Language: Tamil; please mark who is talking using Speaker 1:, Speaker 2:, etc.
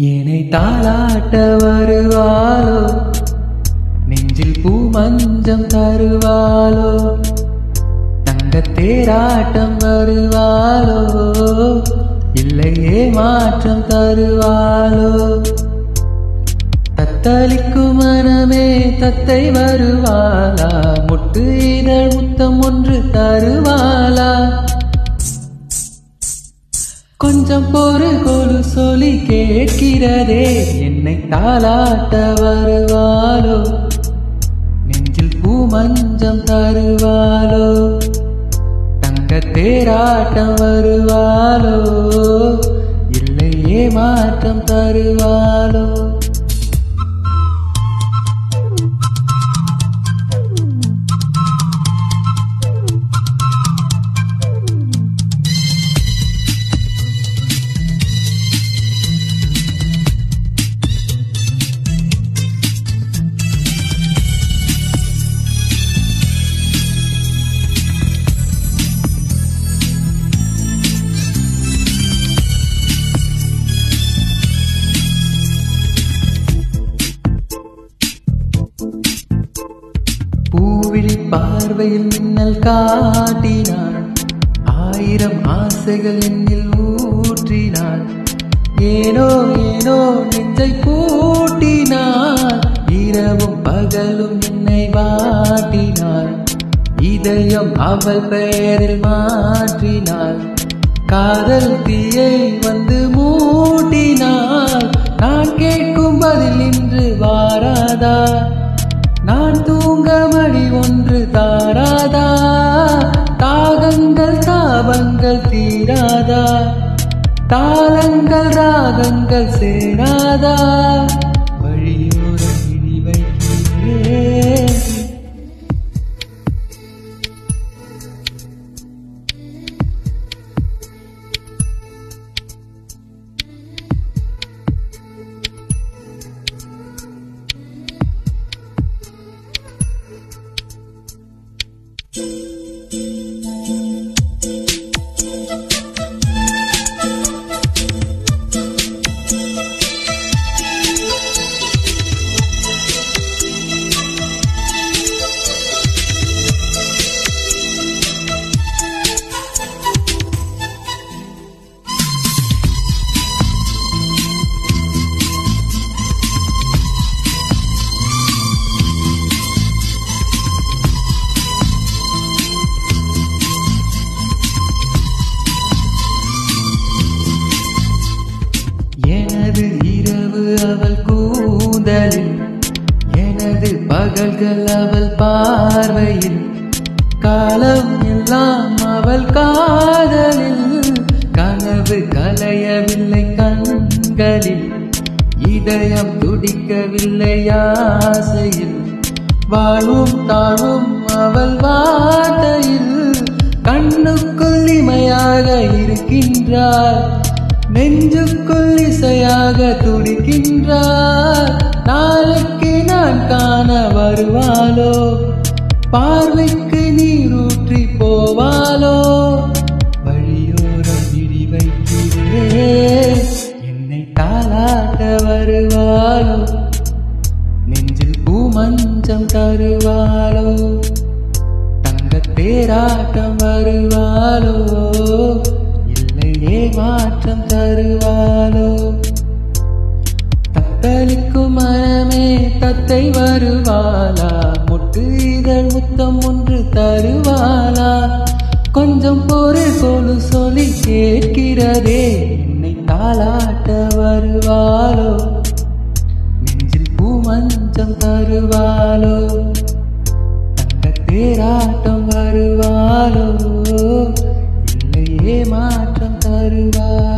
Speaker 1: என்னை தாளாட்ட வருவாளோ? நெஞ்சில் பூ மஞ்சம் தருவாளோ? தங்க தேராட்டம் வருவாளோ? இல்லையே மாற்றம் தருவாளோ? தத்தளிக்கும் மனமே தத்தை வருவாளா? முட்டு இதழ் முத்தம் ஒன்று தருவாளா? கொஞ்சம் பொறு கொலு சொல்லி கேட்கிறதே. என்னை தாளாட்ட வருவாளோ? நெஞ்சில் பூ மஞ்சம் தருவாளோ? தங்க தேராட்டம் வருவாளோ? இல்லையே மாற்றம் தருவாளோ? பார்வையில் மின்னல் காட்டினாள். ஆயிரம் ஆசைகள் என்னில் ஊற்றினாள். ஏனோ ஏனோ நெஞ்சை பூட்டினாள். இரவும் பகலும் என்னை வாட்டினாள். இதயம் அவள் பெயரில் மாற்றினாள். காதல் தீயை வந்து மூ தாபங்கள் தீராதா? தாளங்கள் ராகங்கள் சேராதா? வழியோரம் இடி வைக்கிறேன். எனது பகல்கள் அவள் பார்வையில் காலம் எல்லாம் அவள் காதலில். கனவு கலையவில்லை கண்களில் இதயம் துடிக்கவில்லை ஆசையில். வாழும் தாழும் அவள் வார்த்தையில் கண்ணுக்குள் இமையாக இருக்கின்றாள். நெஞ்சுக்குள் இசையாக துடிக்கின்றார். நாளைக்கு நான் காண வருவாளோ? பார்வைக்கு நீரூற்றி போவாளோ? வழியோரம் இடி வைக்கிறேன் என்னை தாளாட்ட வருவாளோ? நெஞ்சில் பூமஞ்சம் தருவாளோ? தங்க தேராட்டம் வருவாளோ? இல்லையே மாற்றம் தருவாளோ தத்தளிக்கும் மனமே தத்தை வருவாளா? முட்டு இதழ் முத்தம் ஒன்று தருவாளா? கொஞ்சம் பொருள் கொலு சொல்லி கேட்கிறதே என்னை தாளாட்ட வருவாளோ? நெஞ்சில் பூமஞ்சம் தருவாளோ? தங்க தேராட்டம் வருவாளோ? இல்லையே மாட்ட தருவார்